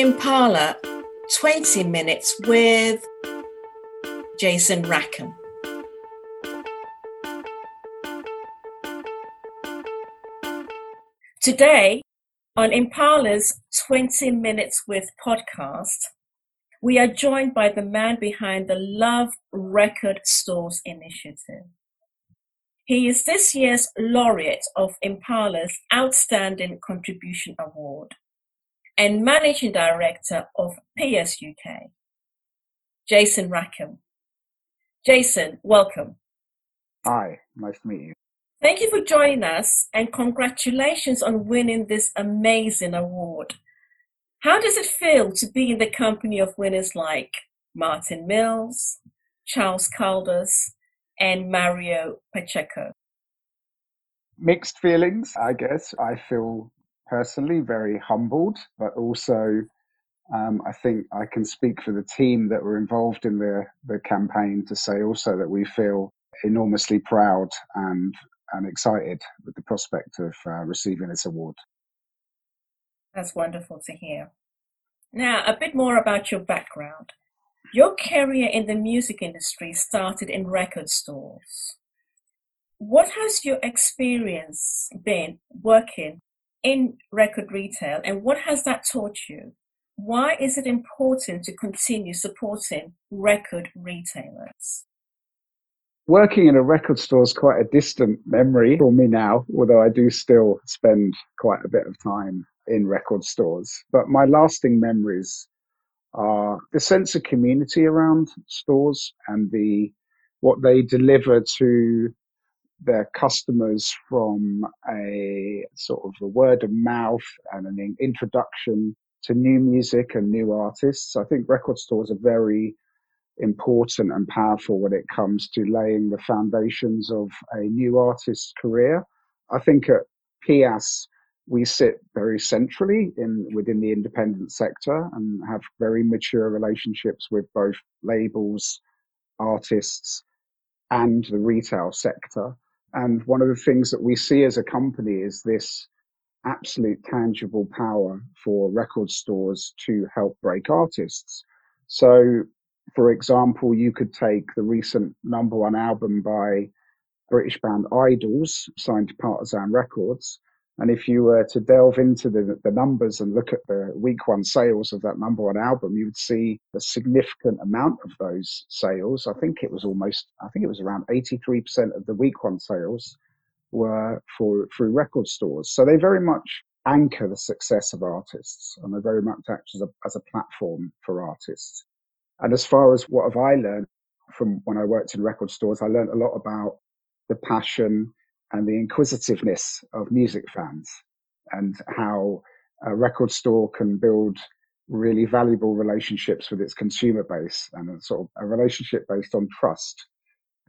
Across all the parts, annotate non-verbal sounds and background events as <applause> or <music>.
Impala 20 Minutes with Jason Rackham. Today, on Impala's 20 Minutes with podcast, we are joined by the man behind the Love Record Stores Initiative. He is this year's laureate of Impala's Outstanding Contribution Award and managing director of PIAS UK. Jason Rackham. Jason, welcome. Hi, nice to meet you. Thank you for joining us and congratulations on winning this amazing award. How does it feel to be in the company of winners like Martin Mills, Charles Caldas, and Mario Pacheco? Mixed feelings, I guess. I feel personally very humbled, but also um, I think I can speak for the team that were involved in the, the campaign to say also that we feel enormously proud and, and excited with the prospect of uh, receiving this award. That's wonderful to hear. Now, a bit more about your background. Your career in the music industry started in record stores. What has your experience been working in record retail and what has that taught you? Why is it important to continue supporting record retailers? Working in a record store is quite a distant memory for me now, although I do still spend quite a bit of time in record stores. But my lasting memories are the sense of community around stores and the what they deliver to their customers from a sort of a word of mouth and an introduction to new music and new artists. I think record stores are very important and powerful when it comes to laying the foundations of a new artist's career. I think at PIAS we sit very centrally in within the independent sector and have very mature relationships with both labels, artists, and the retail sector. And one of the things that we see as a company is this absolute tangible power for record stores to help break artists. So, for example, you could take the recent number one album by British band Idles, signed to Partisan Records, and if you were to delve into the, the numbers and look at the week one sales of that number one album, you would see a significant amount of those sales. I think it was almost, I think it was around 83% of the week one sales were for through record stores. So they very much anchor the success of artists and they very much act as a, as a platform for artists. And as far as what have I learned from when I worked in record stores, I learned a lot about the passion and the inquisitiveness of music fans and how a record store can build really valuable relationships with its consumer base and a sort of a relationship based on trust.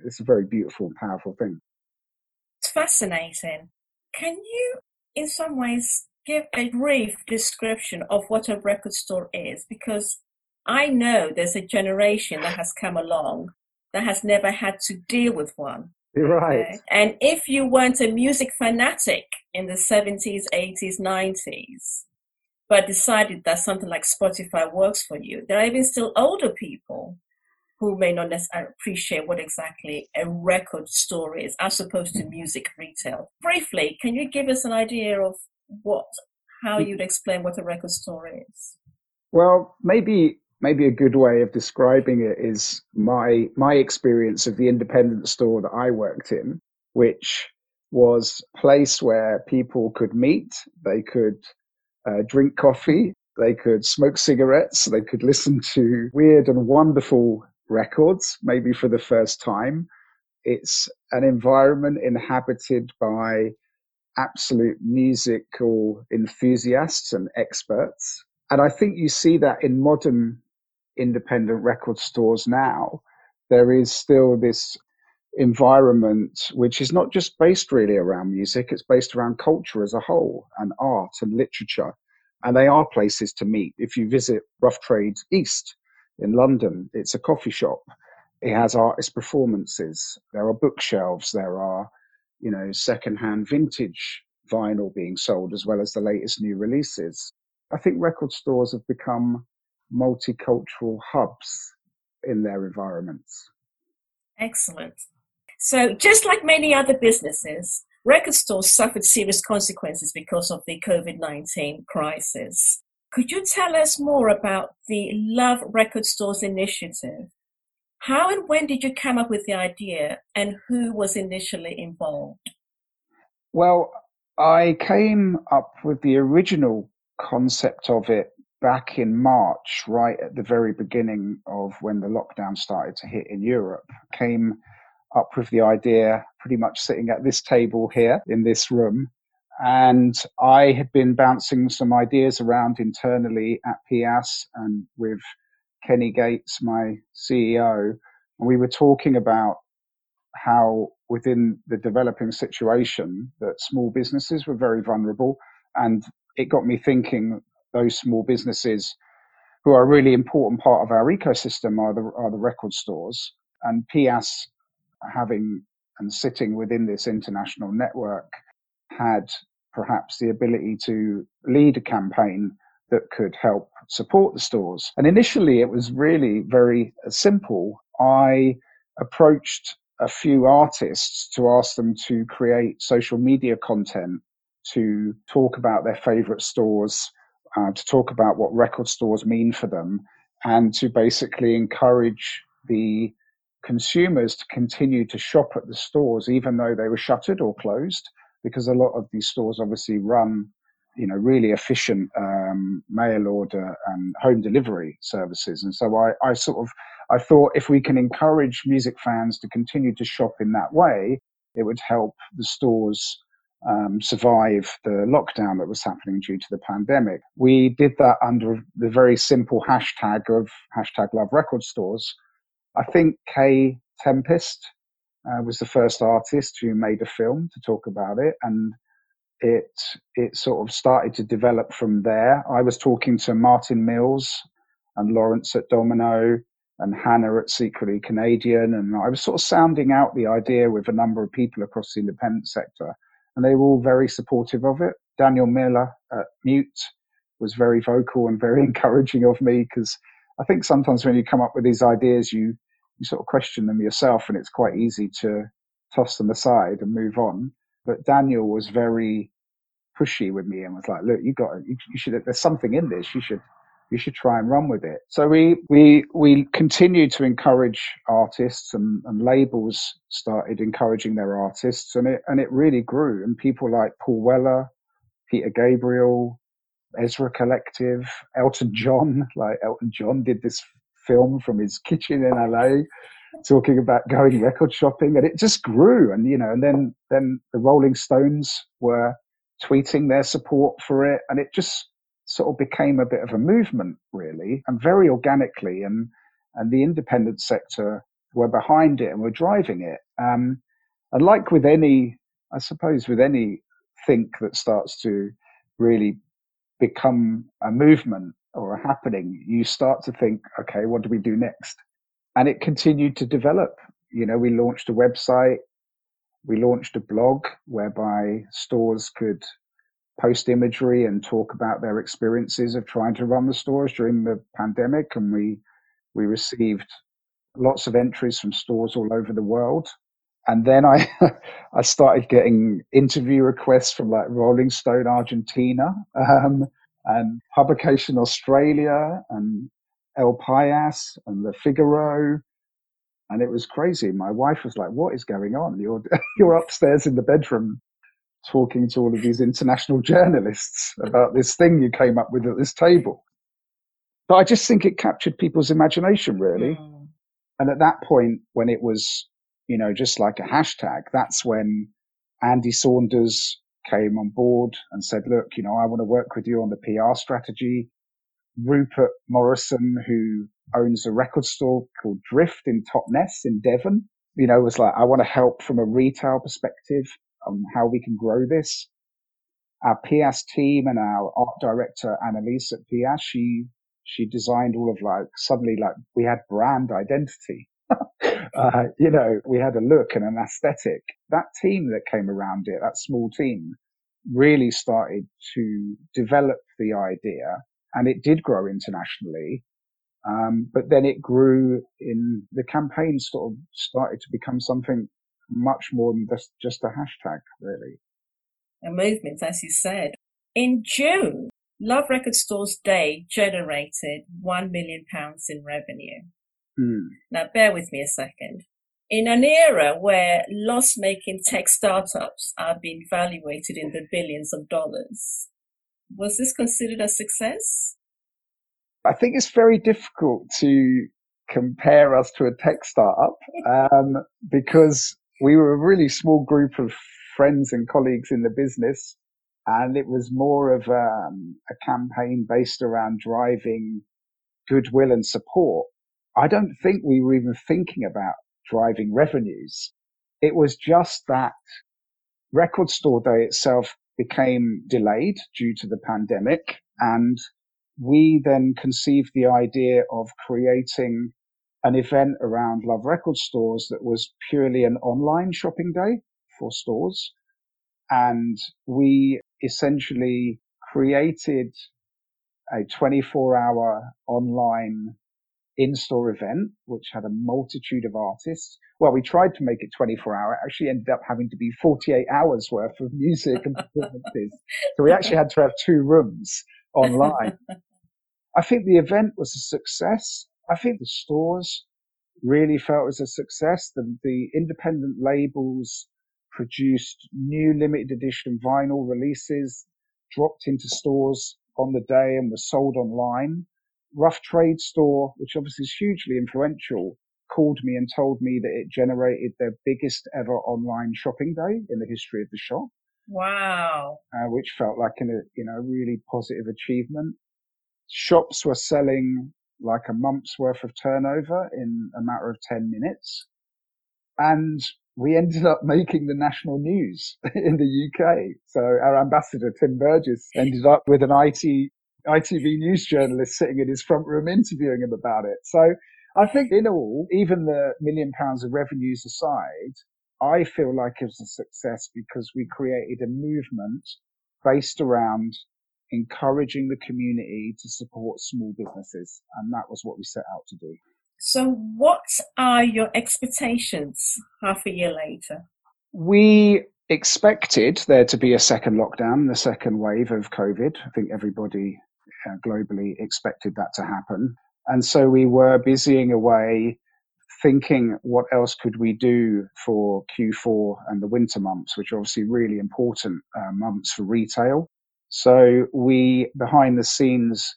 It's a very beautiful and powerful thing. It's fascinating. Can you, in some ways, give a brief description of what a record store is? Because I know there's a generation that has come along that has never had to deal with one. <laughs> Right. Okay. And if you weren't a music fanatic in the 70s, 80s, 90s, but decided that something like Spotify works for you, there are even still older people who may not necessarily appreciate what exactly a record store is as opposed to music retail. Briefly, can you give us an idea of what, how mm. you'd explain what a record store is? Well, maybe maybe a good way of describing it is my my experience of the independent store that I worked in, which was a place where people could meet, they could uh, drink coffee, they could smoke cigarettes, they could listen to weird and wonderful records, maybe for the first time. It's an environment inhabited by absolute musical enthusiasts and experts. And I think you see that in modern independent record stores now, there is still this environment which is not just based really around music, it's based around culture as a whole and art and literature. And they are places to meet. If you visit Rough Trade East in London, it's a coffee shop. It has artist performances. There are bookshelves. There are, you know, secondhand vintage vinyl being sold as well as the latest new releases. I think record stores have become multicultural hubs in their environments. Excellent. So, just like many other businesses, record stores suffered serious consequences because of the COVID 19 crisis. Could you tell us more about the Love Record Stores initiative? How and when did you come up with the idea, and who was initially involved? Well, I came up with the original concept of it back in March, right at the very beginning of when the lockdown started to hit in Europe. Came up with the idea pretty much sitting at this table here in this room. And I had been bouncing some ideas around internally at PIAS and with Kenny Gates, my CEO. And we were talking about how within the developing situation that small businesses were very vulnerable. And it got me thinking those small businesses who are a really important part of our ecosystem are the, are the record stores. And PIAS having and sitting within this international network had perhaps the ability to lead a campaign that could help support the stores. And initially, it was really very uh, simple. I approached a few artists to ask them to create social media content to talk about their favorite stores, uh, to talk about what record stores mean for them, and to basically encourage the consumers to continue to shop at the stores, even though they were shuttered or closed, because a lot of these stores obviously run, you know, really efficient um, mail order and home delivery services. And so I, I sort of, I thought if we can encourage music fans to continue to shop in that way, it would help the stores um, survive the lockdown that was happening due to the pandemic. We did that under the very simple hashtag of hashtag love record stores, I think Kae Tempest uh, was the first artist who made a film to talk about it, and it it sort of started to develop from there. I was talking to Martin Mills and Lawrence at Domino and Hannah at Secretly Canadian, and I was sort of sounding out the idea with a number of people across the independent sector, and they were all very supportive of it. Daniel Miller at Mute was very vocal and very <laughs> encouraging of me because I think sometimes when you come up with these ideas, you you sort of question them yourself, and it's quite easy to toss them aside and move on. But Daniel was very pushy with me and was like, "Look, you got you, should. There's something in this. You should." You should try and run with it. So we we we continued to encourage artists and, and labels started encouraging their artists and it and it really grew. And people like Paul Weller, Peter Gabriel, Ezra Collective, Elton John. <laughs> Like Elton John did this film from his kitchen in LA, talking about going record shopping, and it just grew. And you know, and then then the Rolling Stones were tweeting their support for it, and it just sort of became a bit of a movement, really, and very organically. And and the independent sector were behind it and were driving it. Um, and like with any, I suppose, with any think that starts to really become a movement or a happening, you start to think, okay, what do we do next? And it continued to develop. You know, we launched a website, we launched a blog whereby stores could post imagery and talk about their experiences of trying to run the stores during the pandemic. And we we received lots of entries from stores all over the world. And then I <laughs> I started getting interview requests from like Rolling Stone Argentina. Um, and Publication Australia and El Pais and the Figaro. And it was crazy. My wife was like, What is going on? You're, <laughs> you're upstairs in the bedroom talking to all of these international journalists about this thing you came up with at this table. But I just think it captured people's imagination, really. Mm. And at that point, when it was, you know, just like a hashtag, that's when Andy Saunders came on board and said, look, you know, I want to work with you on the PR strategy. Rupert Morrison, who owns a record store called Drift in Totnes in Devon, you know, was like, I want to help from a retail perspective on how we can grow this. Our PIAS team and our art director, Annalise at PIAS, she, she designed all of like, suddenly like we had brand identity. <laughs> uh, you know, we had a look and an aesthetic. That team that came around it, that small team, really started to develop the idea and it did grow internationally. Um, but then it grew in the campaign sort of started to become something much more than just, just a hashtag, really. A movement, as you said. In June, Love Record Stores Day generated £1 million in revenue. Hmm. Now, bear with me a second. In an era where loss making tech startups are being valuated in the billions of dollars, was this considered a success? I think it's very difficult to compare us to a tech startup <laughs> um, because we were a really small group of friends and colleagues in the business. And it was more of um, a campaign based around driving goodwill and support. I don't think we were even thinking about driving revenues. It was just that Record Store Day itself became delayed due to the pandemic. And we then conceived the idea of creating an event around Love Record stores that was purely an online shopping day for stores. And we essentially created a 24 hour online in-store event, which had a multitude of artists. Well, we tried to make it 24 hour. It actually ended up having to be 48 hours worth of music and performances. so we actually had to have two rooms online. <laughs> I think the event was a success. I think the stores really felt it was a success. The, the independent labels produced new limited edition vinyl releases, dropped into stores on the day and were sold online. Rough Trade Store, which obviously is hugely influential, called me and told me that it generated their biggest ever online shopping day in the history of the shop. Wow. Uh, which felt like a you know really positive achievement. Shops were selling like a month's worth of turnover in a matter of 10 minutes. And we ended up making the national news <laughs> in the UK. So our ambassador, Tim Burgess, ended up with an IT, ITV news journalist sitting in his front room interviewing him about it. So I think in all, even the million pounds of revenues aside, I feel like it was a success because we created a movement based around encouraging the community to support small businesses. And that was what we set out to do. So, what are your expectations half a year later? We expected there to be a second lockdown, the second wave of COVID. I think everybody uh, globally expected that to happen. And so we were busying away thinking what else could we do for Q4 and the winter months, which are obviously really important uh, months for retail. So we, behind the scenes,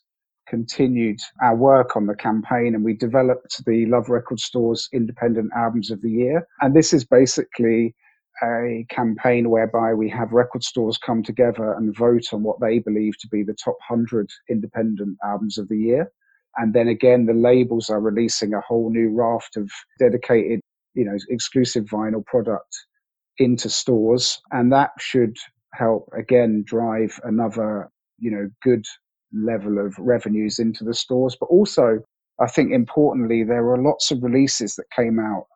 continued our work on the campaign and we developed the Love Record Store's Independent Albums of the Year. And this is basically a campaign whereby we have record stores come together and vote on what they believe to be the top 100 independent albums of the year. And then again, the labels are releasing a whole new raft of dedicated, you know, exclusive vinyl product into stores. And that should help again drive another, you know, good level of revenues into the stores. But also, I think importantly, there were lots of releases that came out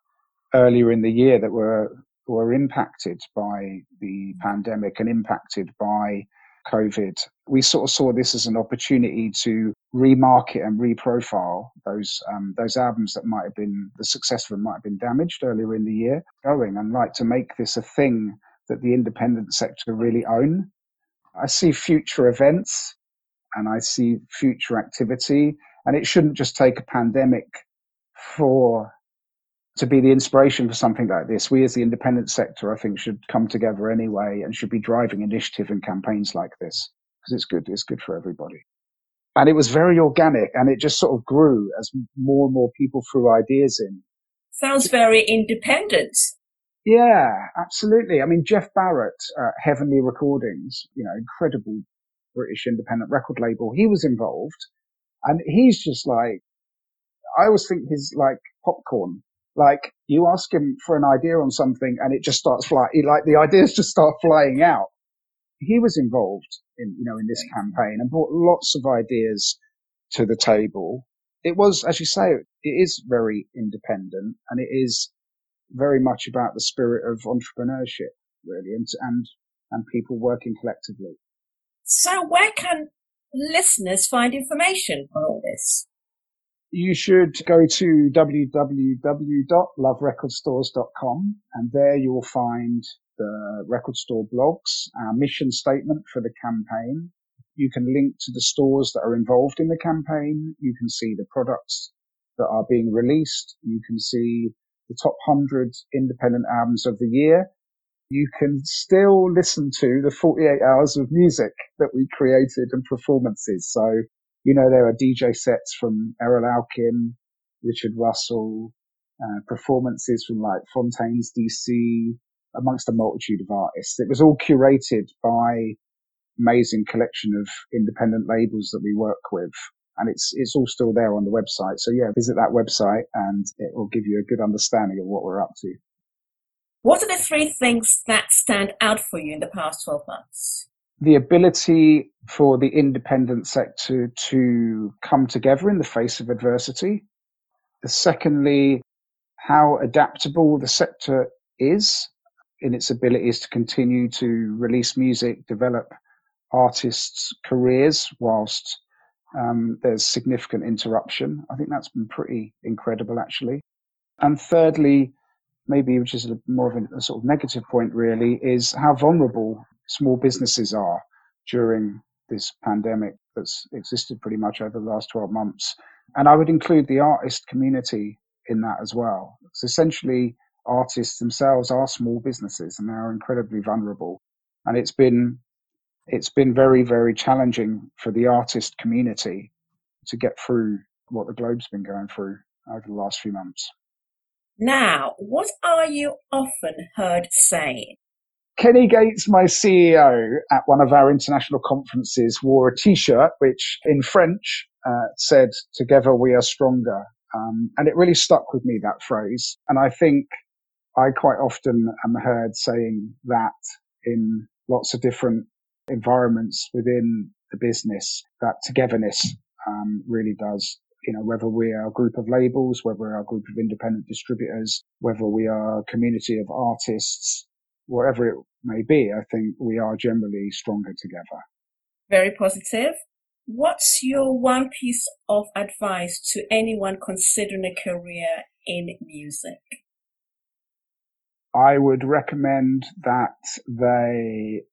earlier in the year that were were impacted by the pandemic and impacted by COVID. We sort of saw this as an opportunity to remarket and reprofile those um, those albums that might have been the success of them might have been damaged earlier in the year, going and like to make this a thing that the independent sector really own. I see future events and I see future activity, and it shouldn't just take a pandemic for to be the inspiration for something like this. We as the independent sector, I think, should come together anyway and should be driving initiative and campaigns like this because it's good. It's good for everybody. And it was very organic and it just sort of grew as more and more people threw ideas in. Sounds very independent. Yeah, absolutely. I mean, Jeff Barrett, uh, Heavenly Recordings, you know, incredible British independent record label, he was involved. And he's just like, I always think he's like popcorn. Like you ask him for an idea on something and it just starts flying, like the ideas just start flying out. He was involved in, you know, in this campaign and brought lots of ideas to the table. It was, as you say, it is very independent and it is very much about the spirit of entrepreneurship, really. And, and and people working collectively. So where can listeners find information on all this? You should go to www.loverecordstores.com and there you will find the record store blogs, our mission statement for the campaign. You can link to the stores that are involved in the campaign. You can see the products that are being released. You can see the top 100 independent albums of the year. You can still listen to the 48 hours of music that we created and performances. So, you know, there are DJ sets from Erol Alkan, Richard Russell, uh, performances from like Fontaines DC, amongst a multitude of artists. It was all curated by amazing collection of independent labels that we work with. And it's, it's all still there on the website. So yeah, visit that website and it will give you a good understanding of what we're up to. What are the three things that stand out for you in the past 12 months? The ability for the independent sector to come together in the face of adversity. Secondly, how adaptable the sector is in its abilities to continue to release music, develop artists' careers whilst um, there's significant interruption. I think that's been pretty incredible, actually. And thirdly, maybe which is a more of a, a sort of negative point, really, is how vulnerable small businesses are during this pandemic that's existed pretty much over the last 12 months. And I would include the artist community in that as well. It's essentially artists themselves are small businesses and they are incredibly vulnerable. And it's been it's been very, very challenging for the artist community to get through what the globe's been going through over the last few months. Now, what are you often heard saying? Kenny Gates, my CEO, at one of our international conferences, wore a T-shirt which, in French, uh, said "Together we are stronger," um, and it really stuck with me that phrase. And I think I quite often am heard saying that in lots of different environments within the business. That togetherness um, really does you know, whether we are a group of labels, whether we are a group of independent distributors, whether we are a community of artists, whatever it may be, I think we are generally stronger together. Very positive. What's your one piece of advice to anyone considering a career in music? I would recommend that they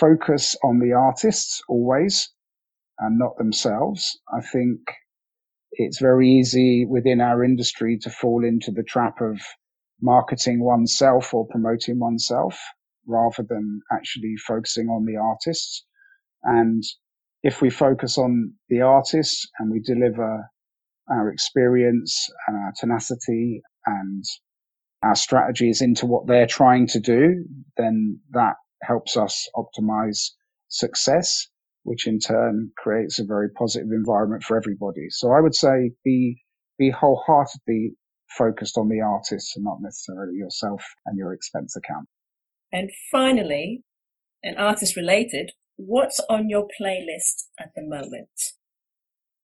focus on the artists always and not themselves. I think it's very easy within our industry to fall into the trap of marketing oneself or promoting oneself rather than actually focusing on the artists. And if we focus on the artists and we deliver our experience and our tenacity and our strategies into what they're trying to do, then that helps us optimize success, which in turn creates a very positive environment for everybody. So I would say be, be wholeheartedly focused on the artist and not necessarily yourself and your expense account. And finally, an artist related, what's on your playlist at the moment?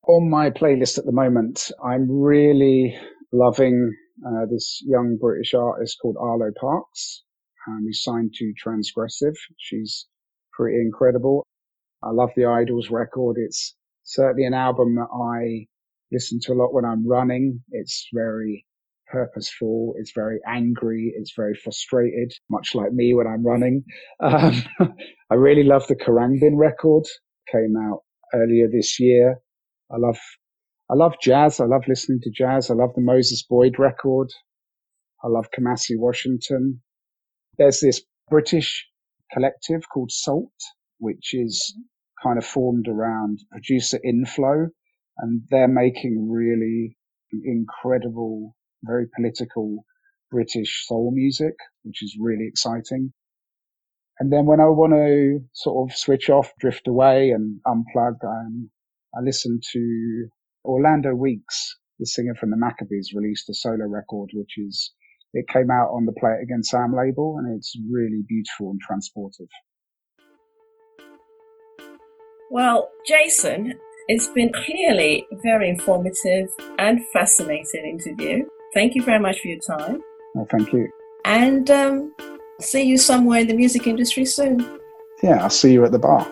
On my playlist at the moment, I'm really loving uh, this young British artist called Arlo Parks, um, who's signed to Transgressive. She's pretty incredible. I love the Idles record. It's certainly an album that I listen to a lot when I'm running. It's very purposeful. It's very angry. It's very frustrated, much like me when I'm running. Um, <laughs> I really love the Khruangbin record. Came out earlier this year. I love, I love jazz. I love listening to jazz. I love the Moses Boyd record. I love Kamasi Washington. There's this British collective called SAULT, which is mm-hmm. kind of formed around producer Inflo and they're making really incredible very political British soul music, which is really exciting. And then when I want to sort of switch off, drift away and unplug, um, I listen to Orlando Weeks, the singer from the Maccabees, released a solo record, which is, it came out on the Play It Again Sam label and it's really beautiful and transportive. Well, Jason, it's been clearly a very informative and fascinating interview. Thank you very much for your time. Well, thank you. And um, See you somewhere in the music industry soon. Yeah, I'll see you at the bar.